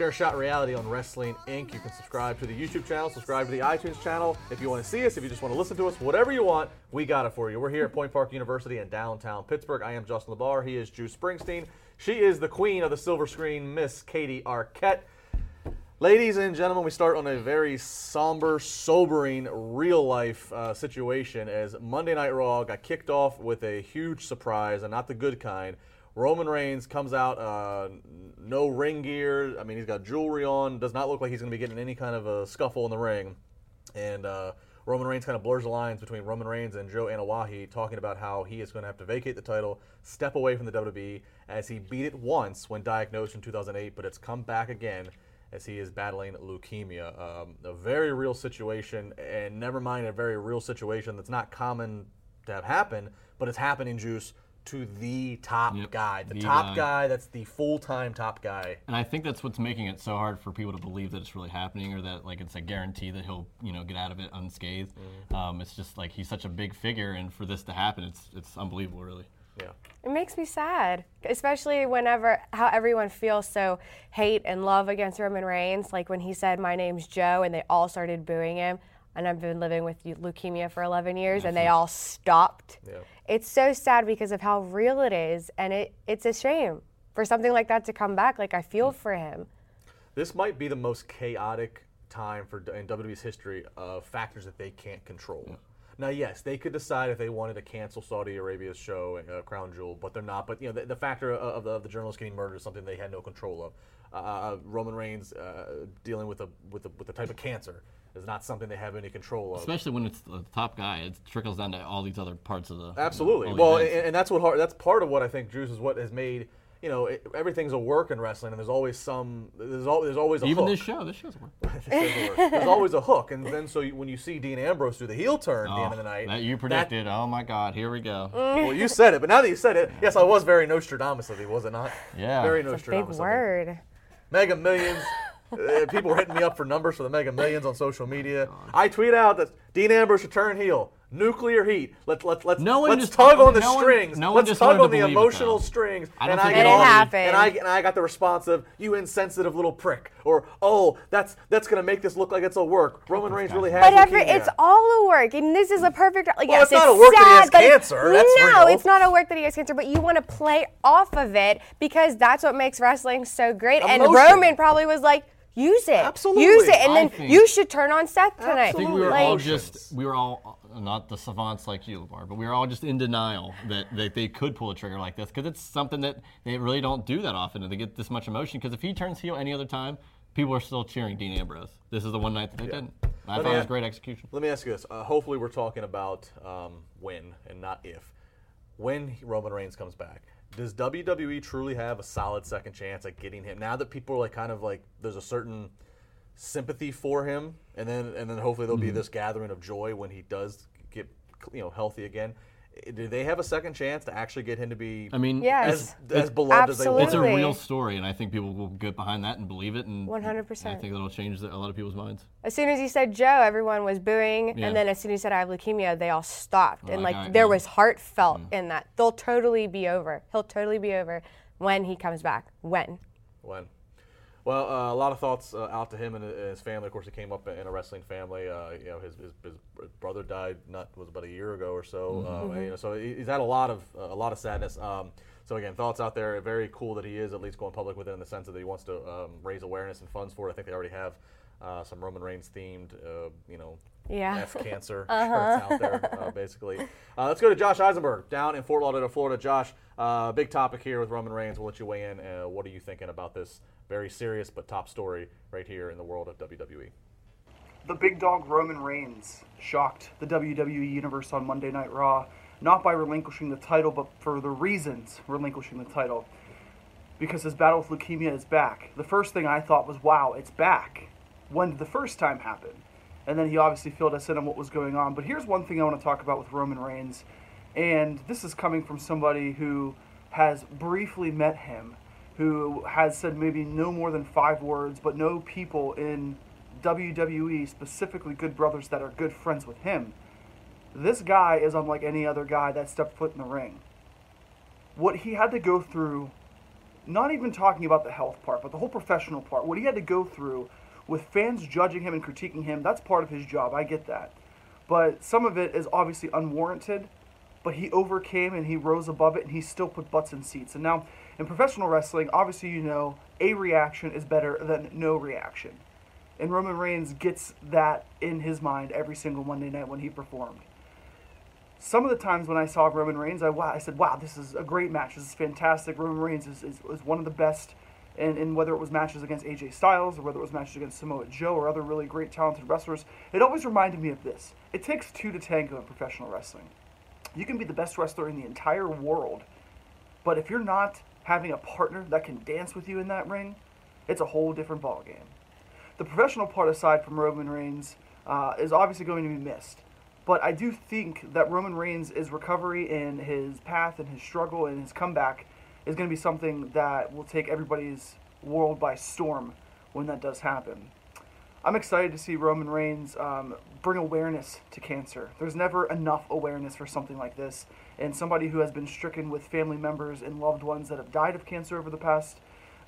Chair Shot Reality on Wrestling Inc. You can subscribe to the YouTube channel, subscribe to the iTunes channel. If you want to see us, if you just want to listen to us, whatever you want, we got it for you. We're here at Point Park University in downtown Pittsburgh. I am Justin LaBar. He is Juice Springsteen. She is the queen of the silver screen, Miss Katie Arquette. Ladies and gentlemen, we start on a very somber, sobering, real life uh, situation as Monday Night Raw got kicked off with a huge surprise, and not the good kind. Roman Reigns comes out, uh, no ring gear. I mean, he's got jewelry on. Does not look like he's going to be getting any kind of a scuffle in the ring. And uh, Roman Reigns kind of blurs the lines between Roman Reigns and Joe Anoa'i, talking about how he is going to have to vacate the title, step away from the WWE, as he beat it once when diagnosed in 2008, but it's come back again as he is battling leukemia. Um, a very real situation, and never mind a very real situation that's not common to have happen, but it's happening, Juice, to the top Yep, guy. The, the top guy. guy that's the full time top guy. And I think that's what's making it so hard for people to believe that it's really happening or that like it's a guarantee that he'll you know get out of it unscathed. Um, it's just like he's such a big figure, and for this to happen, it's it's unbelievable, really. Yeah. It makes me sad, especially whenever how everyone feels so hate and love against Roman Reigns. Like when he said, "My name's Joe," and they all started booing him. And I've been living with leukemia for 11 years, and they all stopped. Yeah. It's so sad because of how real it is, and it, it's a shame for something like that to come back. Like I feel for him. This might be the most chaotic time for in WWE's history of factors that they can't control. Now, yes, they could decide if they wanted to cancel Saudi Arabia's show, uh, Crown Jewel, but they're not. But you know, the, the factor of, of, the, of the journalist getting murdered is something they had no control of. Uh, Roman Reigns uh, dealing with a with a with a type of cancer is not something they have any control of. Especially when it's the top guy, it trickles down to all these other parts of the. Absolutely. all the Well, and, and that's what that's part of what I think Juice is what has made you know it, everything's a work in wrestling, and there's always some there's al- there's always a even hook. this show, this show's a work. There's always a hook, and then so you, when you see Dean Ambrose do the heel turn at the end of the oh, night, that you predicted. oh my God, here we go. well, you said it, but now that you said it, yes, I was very Nostradamus of you, was it not? Yeah. very It's a big Nostradamus. of you. word. Mega Millions. Uh, people were hitting me up for numbers for the Mega Millions on social media. I tweet out that Dean Ambrose should turn heel. Nuclear heat. Let's let's let's No one let's just- tug on the no one- strings. no one let's just tug on the believe it, emotional strings. I don't and think I get it all- happened. And I, and I got the response of you insensitive little prick, or oh that's that's gonna make this look like it's a work. Roman Reigns really has But every, it's all a work, and this is a perfect. Like, Well, yes, it's not a work that he has sad, but it's- cancer, that's no, real. it's not a work that he has cancer. But you want to play off of it because that's what makes wrestling so great. And Roman probably was like, "Use it, Absolutely. use it," and I then think- you should turn on Seth tonight. I think we were Like, all Emotions. just we were all not the savants like you, Lamar, but we were all just in denial that, that they could pull a trigger like this because it's something that they really don't do that often. And they get this much emotion because if he turns heel any other time, people are still cheering Dean Ambrose. This is the one night that they didn't. I Let thought it was a- great execution. Let me ask you this. Uh, hopefully, we're talking about um, when and not if. When Roman Reigns comes back, does WWE truly have a solid second chance at getting him? Now that people are like kind of like there's a certain sympathy for him, and then and then hopefully there'll Mm-hmm. be this gathering of joy when he does get you know healthy again. I- Do they have a second chance to actually get him to be I mean, Yes. as, as beloved as they want? it's a real story, and I think people will get behind that and believe it. And 100%. I think that'll change a lot of people's minds. As soon as he said Joe, everyone was booing, Yeah. and then as soon as he said I have leukemia, they all stopped, and like, like there yeah. was heartfelt mm. in that. They'll totally be over. He'll totally be over when he comes back. When? When? Well, uh, a lot of thoughts uh, out to him and his family. Of course, he came up in a wrestling family. Uh, you know, his, his, his brother died not was about a year ago or so. Mm-hmm. Uh, you know, so he's had a lot of a lot of sadness. Um, so again, thoughts out there. Very cool that he is at least going public with it in the sense that he wants to um, raise awareness and funds for it. I think they already have uh, some Roman Reigns themed, uh, you know, Yeah. F cancer shirts out there, uh, basically. Uh, let's go to Josh Eisenberg down in Fort Lauderdale, Florida. Josh, uh, big topic here with Roman Reigns. We'll let you weigh in. Uh, what are you thinking about this very serious but top story right here in the world of? WWE? The big dog Roman Reigns shocked the WWE Universe on Monday Night Raw, not by relinquishing the title, but for the reasons relinquishing the title. Because his battle with leukemia is back. The first thing I thought was, wow, it's back. When did the first time happen? And then he obviously filled us in on what was going on. But here's one thing I want to talk about with Roman Reigns. And this is coming from somebody who has briefly met him, who has said maybe no more than five words, but no people in WWE, specifically good brothers that are good friends with him. This guy is unlike any other guy that stepped foot in the ring. What he had to go through, not even talking about the health part, but the whole professional part, what he had to go through with fans judging him and critiquing him, that's part of his job. I get that. But some of it is obviously unwarranted, but he overcame and he rose above it and he still put butts in seats. And now, in professional wrestling, obviously, you know, a reaction is better than no reaction. And Roman Reigns gets that in his mind every single Monday night when he performed. Some of the times when I saw Roman Reigns, I, I said, wow, this is a great match. This is fantastic. Roman Reigns is, is, is one of the best. And, and whether it was matches against AJ Styles or whether it was matches against Samoa Joe or other really great talented wrestlers, it always reminded me of this. It takes two to tango in professional wrestling. You can be the best wrestler in the entire world, but if you're not having a partner that can dance with you in that ring, it's a whole different ballgame. The professional part, aside from Roman Reigns, uh, is obviously going to be missed. But I do think that Roman Reigns' is recovery in his path and his struggle and his comeback is going to be something that will take everybody's world by storm when that does happen. I'm excited to see Roman Reigns um, bring awareness to cancer. There's never enough awareness for something like this. And somebody who has been stricken with family members and loved ones that have died of cancer over the past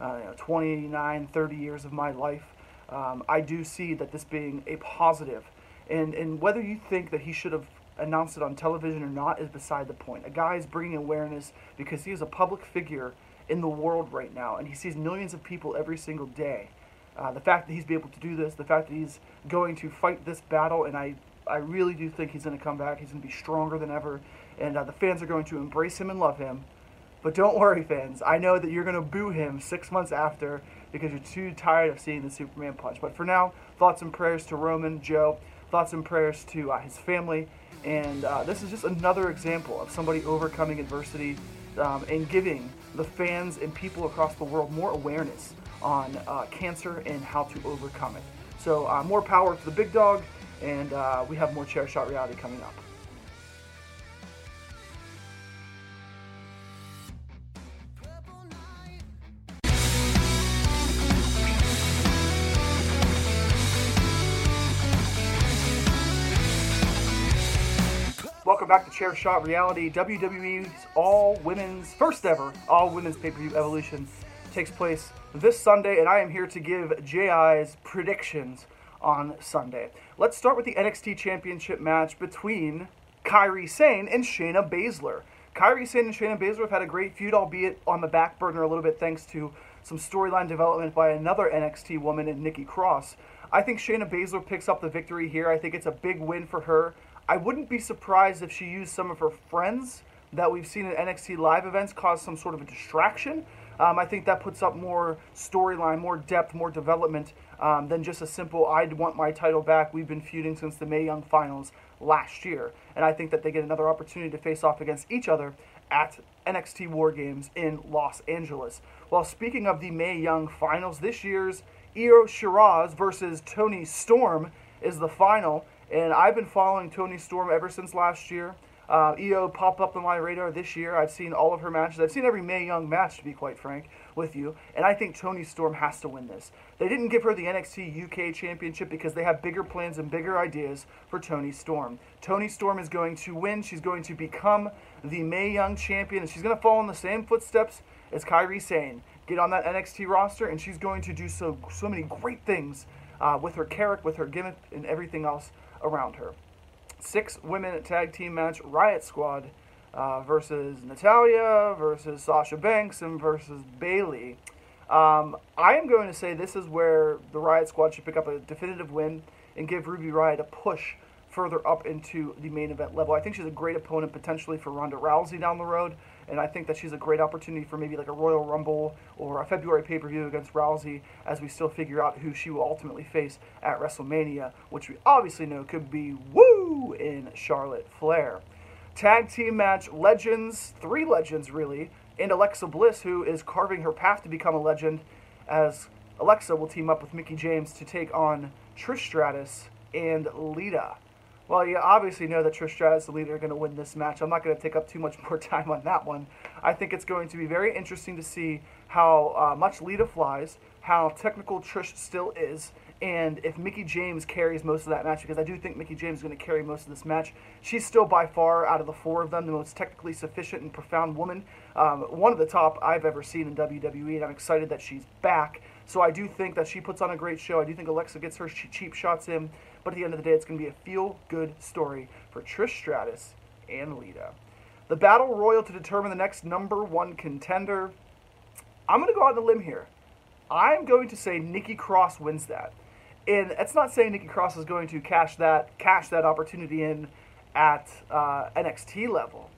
uh, you know, 29, 30 years of my life, um, I do see that this being a positive. And, and whether you think that he should have announced it on television or not is beside the point. A guy is bringing awareness because he is a public figure in the world right now, and he sees millions of people every single day. Uh, the fact that he's be able to do this, the fact that he's going to fight this battle, and I, I really do think he's going to come back. He's going to be stronger than ever, and uh, the fans are going to embrace him and love him. But don't worry, fans. I know that you're going to boo him six months after because you're too tired of seeing the Superman punch. But for now, thoughts and prayers to Roman, Joe, thoughts and prayers to uh, his family. And uh, this is just another example of somebody overcoming adversity um, and giving the fans and people across the world more awareness on uh, cancer and how to overcome it. So, uh, more power to the big dog, and uh, we have more chair shot reality coming up. Welcome back to Chair Shot Reality. WWE's all women's, first ever all women's pay per view evolution takes place this Sunday, and I am here to give JI's predictions on Sunday. Let's start with the NXT Championship match between Kairi Sane and Shayna Baszler. Kairi Sane and Shayna Baszler have had a great feud, albeit on the back burner a little bit thanks to some storyline development by another NXT woman in Nikki Cross. I think Shayna Baszler picks up the victory here. I think it's a big win for her. I wouldn't be surprised if she used some of her friends that we've seen at NXT live events cause some sort of a distraction. Um, I think that puts up more storyline, more depth, more development um, than just a simple "I'd want my title back." We've been feuding since the Mae Young Finals last year, and I think that they get another opportunity to face off against each other at NXT War Games in Los Angeles. Well, speaking of the Mae Young Finals, this year's Io Shirai versus Toni Storm is the final. And I've been following Toni Storm ever since last year. Uh, Io popped up on my radar this year. I've seen all of her matches. I've seen every Mae Young match, to be quite frank with you. And I think Toni Storm has to win this. They didn't give her the NXT UK Championship because they have bigger plans and bigger ideas for Toni Storm. Toni Storm is going to win. She's going to become the Mae Young champion, and she's going to follow in the same footsteps as Kairi Sane. Get on that NXT roster, and she's going to do so so many great things uh, with her character, with her gimmick, and everything else around her. Six women tag team match Riot Squad uh, versus Natalya versus Sasha Banks and versus Bayley. Um, I am going to say this is where the Riot Squad should pick up a definitive win and give Ruby Riot a push further up into the main event level. I think she's a great opponent potentially for Ronda Rousey down the road, and I think that she's a great opportunity for maybe like a Royal Rumble or a February pay per view against Rousey as we still figure out who she will ultimately face at WrestleMania, which we obviously know could be woo in Charlotte Flair. Tag team match legends, three legends really, and Alexa Bliss, who is carving her path to become a legend, as Alexa will team up with Mickie James to take on Trish Stratus and Lita. Well, you obviously know that Trish Stratus and Lita are going to win this match. I'm not going to take up too much more time on that one. I think it's going to be very interesting to see how uh, much Lita flies, how technical Trish still is, and if Mickie James carries most of that match, because I do think Mickie James is going to carry most of this match, she's still by far out of the four of them the most technically sufficient and profound woman. Um, one of the top I've ever seen in WWE, and I'm excited that she's back. So I do think that she puts on a great show. I do think Alexa gets her cheap shots in, but at the end of the day, it's going to be a feel-good story for Trish Stratus and Lita. The battle royal to determine the next number one contender. I'm going to go out on a limb here. I'm going to say Nikki Cross wins that and that's not saying Nikki Cross is going to cash that cash that opportunity in at uh, NXT level,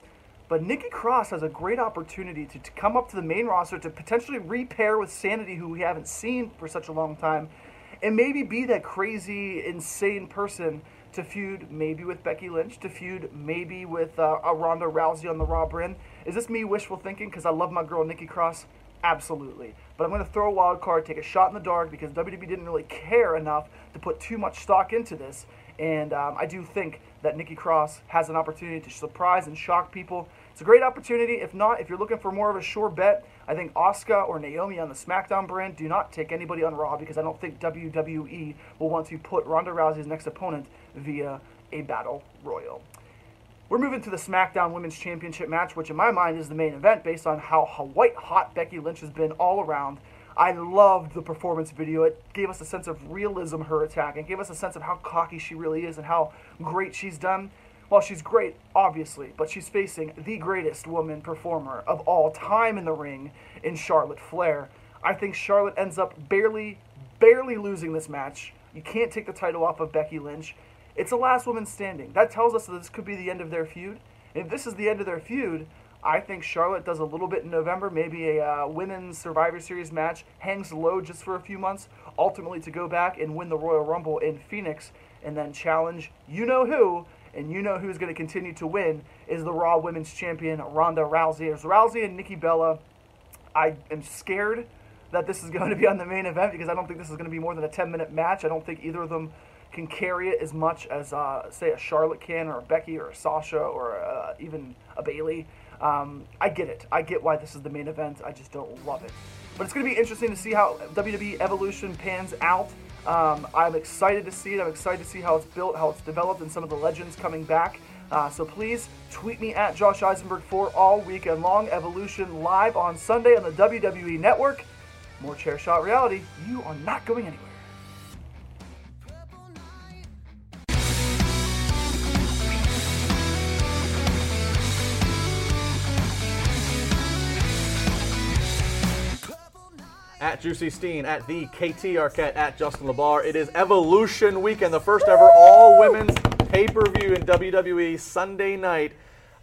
but Nikki Cross has a great opportunity to, to come up to the main roster to potentially repair with Sanity, who we haven't seen for such a long time, and maybe be that crazy, insane person to feud maybe with Becky Lynch, to feud maybe with uh, Ronda Rousey on the Raw brand. Is this me wishful thinking? Because I love my girl Nikki Cross. Absolutely. But I'm going to throw a wild card, take a shot in the dark because WWE didn't really care enough to put too much stock into this. And um, I do think that Nikki Cross has an opportunity to surprise and shock people. It's a great opportunity. If not, if you're looking for more of a sure bet, I think Asuka or Naomi on the SmackDown brand. Do not take anybody on Raw because I don't think WWE will want to put Ronda Rousey's next opponent via a battle royal. We're moving to the SmackDown Women's Championship match, which in my mind is the main event based on how, how white hot Becky Lynch has been all around. I loved the performance video. It gave us a sense of realism, her attack, and gave us a sense of how cocky she really is and how great she's done. Well, she's great, obviously, but she's facing the greatest woman performer of all time in the ring in Charlotte Flair. I think Charlotte ends up barely, barely losing this match. You can't take the title off of Becky Lynch. It's the last woman standing. That tells us that this could be the end of their feud. If this is the end of their feud, I think Charlotte does a little bit in November, maybe a uh, women's Survivor Series match, hangs low just for a few months, ultimately to go back and win the Royal Rumble in Phoenix, and then challenge you know who, and you know who's going to continue to win is the Raw Women's Champion Ronda Rousey. It's Rousey and Nikki Bella. I am scared that this is going to be on the main event because I don't think this is going to be more than a 10 minute match. I don't think either of them can carry it as much as, uh, say, a Charlotte can, or a Becky, or a Sasha, or uh, even a Bayley. Um, I get it. I get why this is the main event. I just don't love it. But it's going to be interesting to see how WWE Evolution pans out. Um, I'm excited to see it. I'm excited to see how it's built, how it's developed, and some of the legends coming back. Uh, so please tweet me at Josh Eisenberg for all weekend long. Evolution live on Sunday on the WWE Network. More chair shot reality. You are not going anywhere. At Juicy Steen, at the KT Arquette, at Justin LaBar. It is Evolution Weekend, the first ever all women's pay per view in WWE Sunday night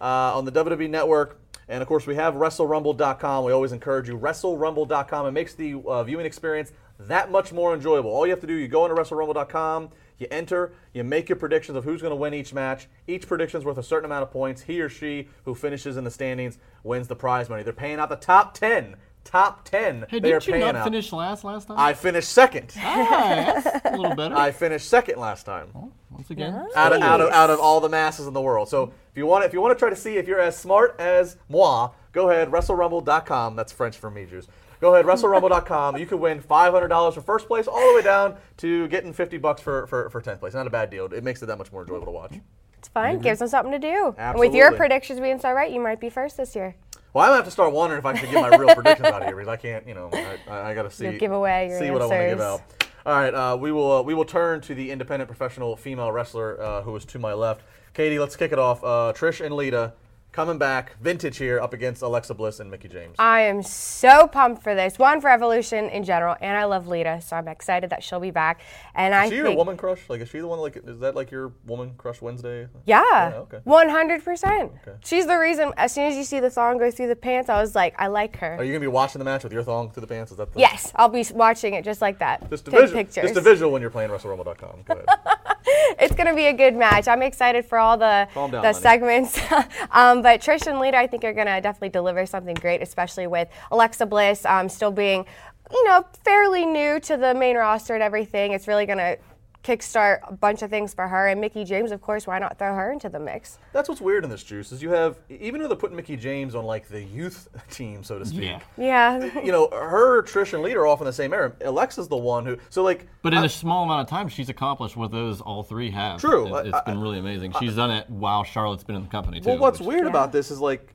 uh, on the WWE Network. And of course, we have WrestleRumble.com. We always encourage you, WrestleRumble.com. It makes the uh, viewing experience that much more enjoyable. All you have to do, you go into WrestleRumble.com, you enter, you make your predictions of who's going to win each match. Each prediction is worth a certain amount of points. He or she who finishes in the standings wins the prize money. They're paying out the top 10 top 10 Hey, they are didn't you paying not out. finish last last time? I finished second. Ah, that's a little better. I finished second last time. Once again, Out of, out, of, out of all the masses in the world. So if you want if you want to try to see if you're as smart as moi, go ahead WrestleRumble.com. That's French for me, Jews. Go ahead WrestleRumble.com. You could win $500 for first place, all the way down to getting 50 bucks for, for for 10th place. Not a bad deal. It makes it that much more enjoyable to watch. It's fun. Gives them something to do. And with your predictions being so right, you might be first this year. Well, I'm gonna have to start wondering if I should get my real predictions out of here because I can't, you know, I, I, gotta see. You'll give away your see what I want to give answers. out. All right, uh, we will uh, we will turn to the independent professional female wrestler uh, who is to my left. Katie, let's kick it off. Uh, Trish and Lita coming back, vintage here, up against Alexa Bliss and Mickie James. I am so pumped for this. One for Evolution in general, and I love Lita, so I'm excited that she'll be back. And I is she your woman crush? Like, is she the one? Like, is that like your woman crush Wednesday? yeah, one hundred percent. She's the reason. As soon as you see the thong go through the pants, I was like, I like her. Are you gonna be watching the match with your thong through the pants? Is that the yes, I'll be watching it just like that. Just a, Take visual, pictures. just a visual when you're playing WrestleRumble.com. Go ahead. it's gonna be a good match. I'm excited for all the down, the Lenny. segments. um, but Trish and Lita, I think, are gonna definitely deliver something great, especially with Alexa Bliss um, still being, you know, fairly new to the main roster and everything. It's really gonna kickstart a bunch of things for her. And Mickie James, of course, why not throw her into the mix? That's what's weird in this juice is you have even though they're putting Mickie James on like the youth team, so to speak. Yeah. Yeah. You know, her, Trish, and Lita are off in the same era. Alexa's the one who. So like, But in a small amount of time, she's accomplished what those all three have. True. It, I- has been really amazing. She's done it while Charlotte's been in the company too. well, what's which- weird about this is like,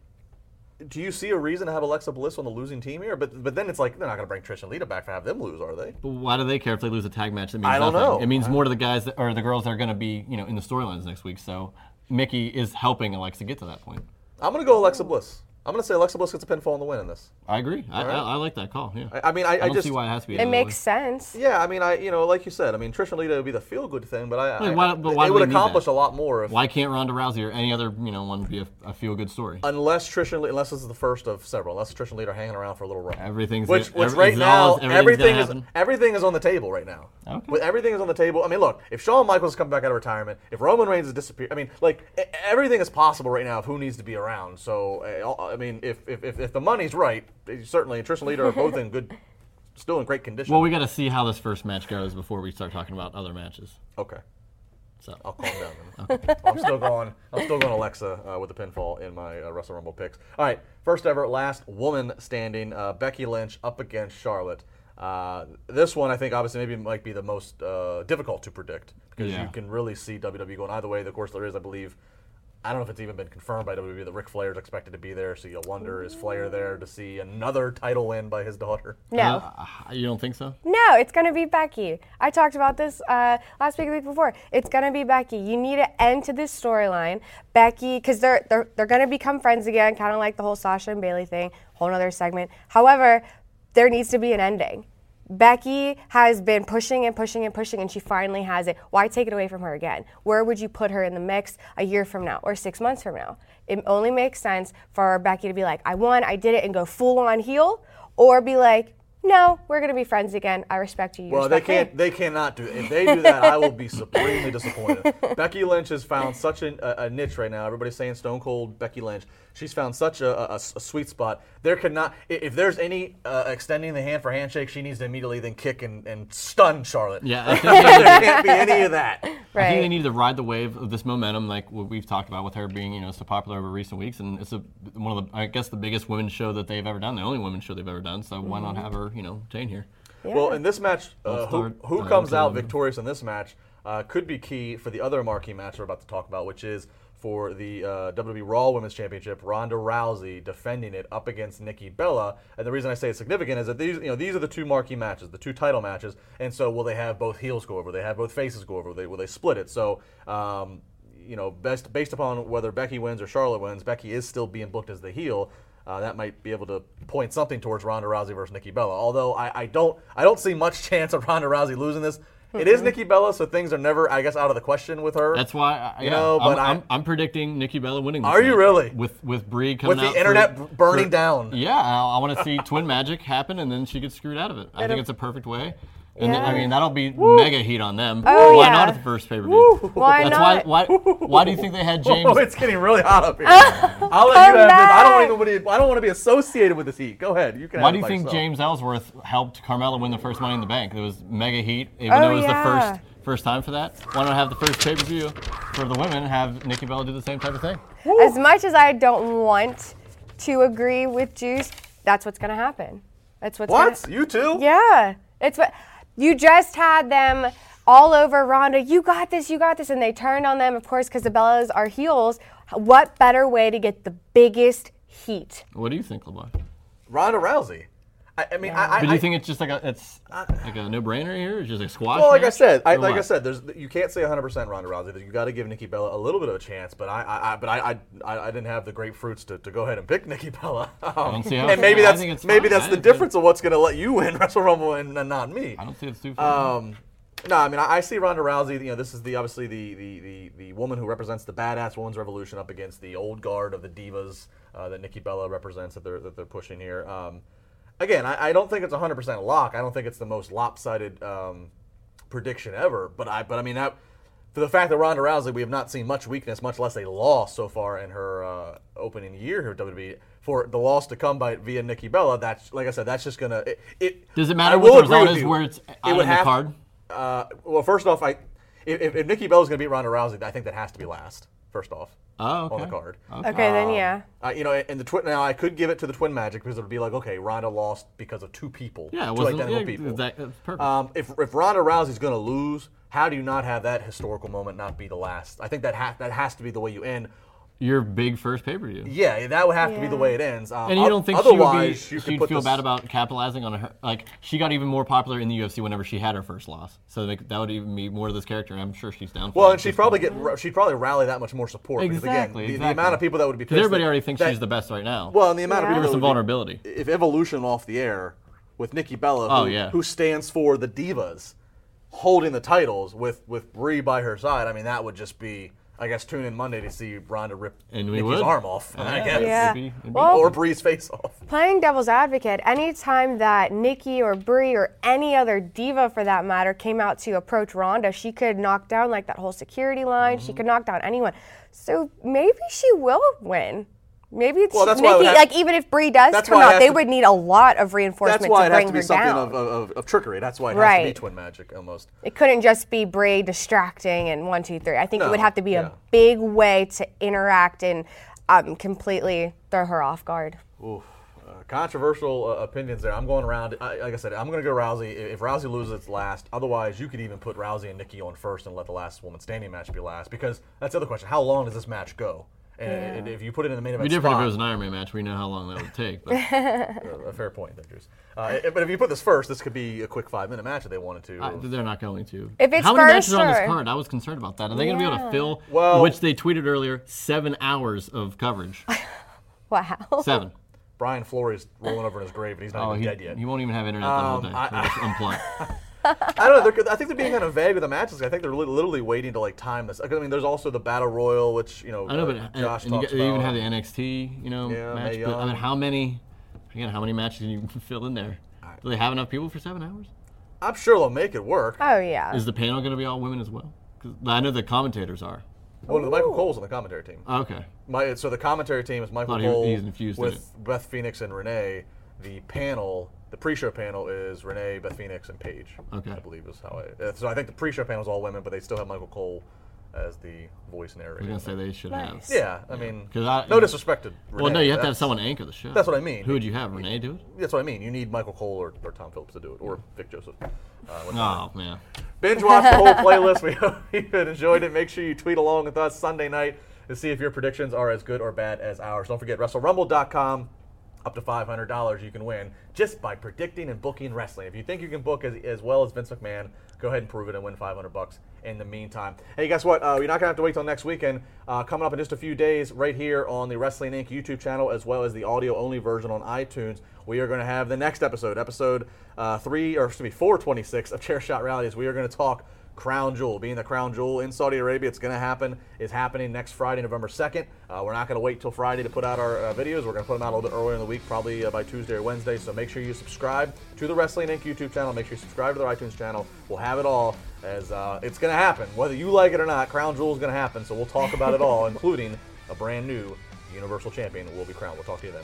do you see a reason to have Alexa Bliss on the losing team here? But but then it's like they're not gonna bring Trish and Lita back to have them lose, are they? But why do they care if they lose a tag match? That means I don't nothing. know. It means more to the guys that, or the girls that are going to be, you know, in the storylines next week. So Mickie is helping Alexa get to that point. I'm gonna go Alexa Bliss. I'm gonna say Alexa Bliss gets a pinfall in the win in this. I agree. I, right. I, I like that call. Yeah. I, I mean, I, I I don't just see why it has to be. It makes way. sense. Yeah, I mean, I you know, like you said, I mean, Trish and Lita would be the feel good thing, but I, Wait, I- why- but why it would accomplish a lot more if Why can't Ronda Rousey or any other, you know, one be a, a feel good story? unless Trish and Lita, unless this is the first of several, unless Trish and Lita are hanging around for a little run. Everything's which, which every- right is now everything is happen? everything is on the table right now. Okay. With everything is on the table. I mean, look, if Shawn Michaels come back out of retirement, if Roman Reigns has disappeared, I mean, like e- everything is possible right now of who needs to be around. So uh, I mean, if if, if, if the money's right, certainly Trish and Lita are both in good, still in great condition. Well, we got to see how this first match goes before we start talking about other matches. okay. So I'll calm down. Then. I'm still going. I'm still going Alexa uh, with the pinfall in my uh, Wrestle Rumble picks. All right, first ever, last woman standing, uh, Becky Lynch up against Charlotte. Uh, this one, I think, obviously, maybe might be the most uh, difficult to predict because Yeah. you can really see WWE going either way. Of course, there is, I believe. I don't know if it's even been confirmed by WWE that Ric Flair is expected to be there, so you'll wonder is Flair there to see another title win by his daughter? No. Uh, you don't think so? No, it's gonna be Becky. I talked about this uh, last week, or the week before. It's gonna be Becky. You need an end to this storyline, Becky, because they're they're they're gonna become friends again, kind of like the whole Sasha and Bayley thing, whole other segment. However, there needs to be an ending. Becky has been pushing and pushing and pushing, and she finally has it. Why take it away from her again? Where would you put her in the mix a year from now or six months from now? It only makes sense for Becky to be like, I won, I did it, and go full on heel, or be like, no, we're gonna be friends again. I respect you. you Well, they respect me." can't. They cannot do it. If they do that, I will be supremely disappointed. Becky Lynch has found such a, a niche right now. Everybody's saying Stone Cold Becky Lynch. She's found such a, a- a sweet spot. There cannot. i- If there's any uh, extending the hand for handshake, she needs to immediately then kick and, and stun Charlotte. Yeah, I think there can't be any of that. I think Right. they need to ride the wave of this momentum, like what we've talked about with her being, you know, so popular over recent weeks, and it's a, one of the, I guess, the biggest women's show that they've ever done, the only women's show they've ever done. So why not have her, you know, Jane here? Well, in this match, uh, who, who uh, comes out victorious in this match uh, could be key for the other marquee match we're about to talk about, which is for the uh, WWE Raw Women's Championship. Ronda Rousey defending it up against Nikki Bella, and the reason I say it's significant is that these, you know, these are the two marquee matches, the two title matches, and so will they have both heels go over? Will they have both faces go over? Will they, will they split it? So. Um, you know, best based upon whether Becky wins or Charlotte wins, Becky is still being booked as the heel. Uh, that might be able to point something towards Ronda Rousey versus Nikki Bella. Although I, I don't I don't see much chance of Ronda Rousey losing this. It is Nikki Bella, so things are never I guess out of the question with her. That's why, I, You yeah, know, but I'm, I- I'm, I'm predicting Nikki Bella winning. This Are you really? With with Brie coming with the out for- internet b- burning for- down. Yeah, I, I want to see twin magic happen, and then she gets screwed out of it. I think it's a perfect way. And then, I mean, that'll be mega heat on them. Oh, why yeah. not at the first pay per view? Why That's not? why. Why? Why do you think they had James? Oh, it's getting really hot up here. I'll let oh, you have Come this. I don't even want to. I don't want to be associated with this heat. Go ahead. You can. Why have do it you think yourself. James Ellsworth helped Carmella win the first Money in the Bank? It was mega heat, even Oh, though it was yeah. the first first time for that. Why not have the first pay per view for the women have Nikki Bella do the same type of thing? As much as I don't want to agree with Juice, that's what's gonna happen. That's what's What? Gonna, You too? yeah, it's what you just had them all over Ronda. You got this. You got this, and they turned on them, of course, because the Bellas are heels. What better way to get the biggest heat? What do you think, LeBron? Ronda Rousey. I, I mean, I, I, But do you think it's just like a it's like a no-brainer here? It's just a squash. Well, like I said, I, Or like I said, there's you can't say 100 percent Ronda Rousey. You got to give Nikki Bella a little bit of a chance. But I, I, I but I, I, I, I didn't have the grapefruits to, to go ahead and pick Nikki Bella. Um, don't see how and maybe that's it's maybe fine. that's the think it's- difference of what's going to let you win Wrestle Rumble and, and not me. I don't see it's too far. Um, no, I mean I, I see Ronda Rousey. You know, this is the obviously the, the, the, the woman who represents the badass women's revolution up against the old guard of the divas uh, that Nikki Bella represents that they're that they're pushing here. Um, again, I, I don't think it's 100 percent lock. I don't think it's the most lopsided um, prediction ever. But I but I mean that for the fact that Ronda Rousey, we have not seen much weakness, much less a loss so far in her uh, opening year here at WWE. For the loss to come by via Nikki Bella, that's like I said, that's just gonna. It, it Does it matter what the result is where it's It out would on the card? Uh, well, first off, I if, if Nikki Bella's gonna beat Ronda Rousey, I think that has to be last. First off, Oh, okay. on the card. Okay, then yeah. Uh, you know, and the twin. Now I could give it to the Twin Magic because it would be like, okay, Ronda lost because of two people, Yeah, two wasn't- identical yeah, people. that- that's perfect. Um, if if Ronda Rousey's going to lose, how do you not have that historical moment not be the last? I think that ha- that has to be the way you end. Your big first pay-per-view. Yeah, that would have to be the way it ends. Um, And you don't think she would be, otherwise you could she'd feel this- bad about capitalizing on her? Like she got even more popular in the UFC whenever she had her first loss. So like, that would even be more of this character. And I'm sure she's down. For Well, and at she'd probably point. get she'd probably rally that much more support. because exactly. again, the, the amount of people that would be pissed. Because everybody that- already thinks that- she's the best right now. Well, and the amount of people Give her some would be- vulnerability. if Evolution off the air with Nikki Bella, who, Oh, yeah. who stands for the divas, holding the titles with with Brie by her side, I mean that would just be. I guess tune in Monday to see Ronda rip And we Nikki's would. arm off. I Yeah. guess. Yeah. It'd be- it'd be Well- Or Brie's face off. Playing devil's advocate, anytime that Nikki or Brie or any other diva for that matter came out to approach Ronda, she could knock down like that whole security line. Mm-hmm. She could knock down anyone. So maybe she will win. Maybe it's Well, that's Nikki, have- like even if Brie does come out, they to- would need a lot of reinforcement That's why to it has to be something of, of, of trickery. That's why it has to be twin magic almost. It couldn't just be Brie distracting and one, two, three. I think it would have to be yeah. a big way to interact and um, completely throw her off guard. Oof. Uh, controversial uh, opinions there. I'm going around. I, like I said, I'm going to go Rousey. If if Rousey loses, it's last. Otherwise, you could even put Rousey and Nikki on first and let the last woman standing match be last. Because that's the other question: How long does this match go? And, and if you put it in the main It'd event be different if it was an Iron Man match. We know how long that would take. But a fair point, there, Juice. Uh, but if you put this first, this could be a quick five minute match if they wanted to. I- they're not going to. If it's how many first matches are on this card? I was concerned about that. Are they going to be able to fill? Well- which they tweeted earlier, seven hours of coverage. Wow. Seven. Brian Flores rolling over in his grave, and he's not Oh, even he, dead yet. he won't even have internet the whole Um, day. I- They'll just unplug. I don't know. I think they're being kind of vague with the matches. I think they're li- literally waiting to like time this. I mean, there's also the battle royal, which you know, I know, uh, but and, Josh and you talks get, they even about. have the NXT, you know, Yeah, match. But, I mean, how many? Again, how many matches can you fill in there? Do they have enough people for seven hours? I'm sure they'll make it work. Oh yeah. Is the panel going to be all women as well? 'Cause I know the commentators are. Well, the Michael Cole's on the commentary team. Okay. My, so the commentary team is Michael Thought he- Cole he's infused in with Beth Phoenix and Renee. The panel, the pre-show panel is Renee, Beth Phoenix, and Paige. Okay. I believe is how I. uh, So I think the pre-show panel is all women, but they still have Michael Cole as the voice narrator. I narrator. was going to say they should Nice. have. Yeah, I mean, 'Cause I- no disrespect to Renee. Well, no, you have to have that's- someone anchor the show. That's what I mean. Who would you have? Renee do it? That's what I mean. You need Michael Cole or, or Tom Phillips to do it, or Vic Joseph. Uh, what's Oh man. Binge watch the whole playlist. We hope you enjoyed it. Make sure you tweet along with us Sunday night to see if your predictions are as good or bad as ours. Don't forget WrestleRumble.com. Up to $500 you can win just by predicting and booking wrestling. If you think you can book as, as well as Vince McMahon, go ahead and prove it and win 500 bucks in the meantime. Hey, guess what? Uh, you're not going to have to wait till next weekend. Uh, coming up in just a few days, right here on the Wrestling Inc. YouTube channel, as well as the audio only version on iTunes, we are going to have the next episode, episode uh, three or excuse me, 426 of Chair Shot Reality. We are going to talk Crown Jewel, being the Crown Jewel in Saudi Arabia, it's going to happen. Is happening next Friday, November 2nd. Uh, we're not going to wait till Friday to put out our uh, videos. We're going to put them out a little bit earlier in the week, probably uh, by Tuesday or Wednesday. So make sure you subscribe to the Wrestling Inc. YouTube channel. Make sure you subscribe to their iTunes channel. We'll have it all as uh, it's going to happen, whether you like it or not. Crown Jewel is going to happen. So we'll talk about it all, including a brand new Universal Champion will be crowned. We'll talk to you then.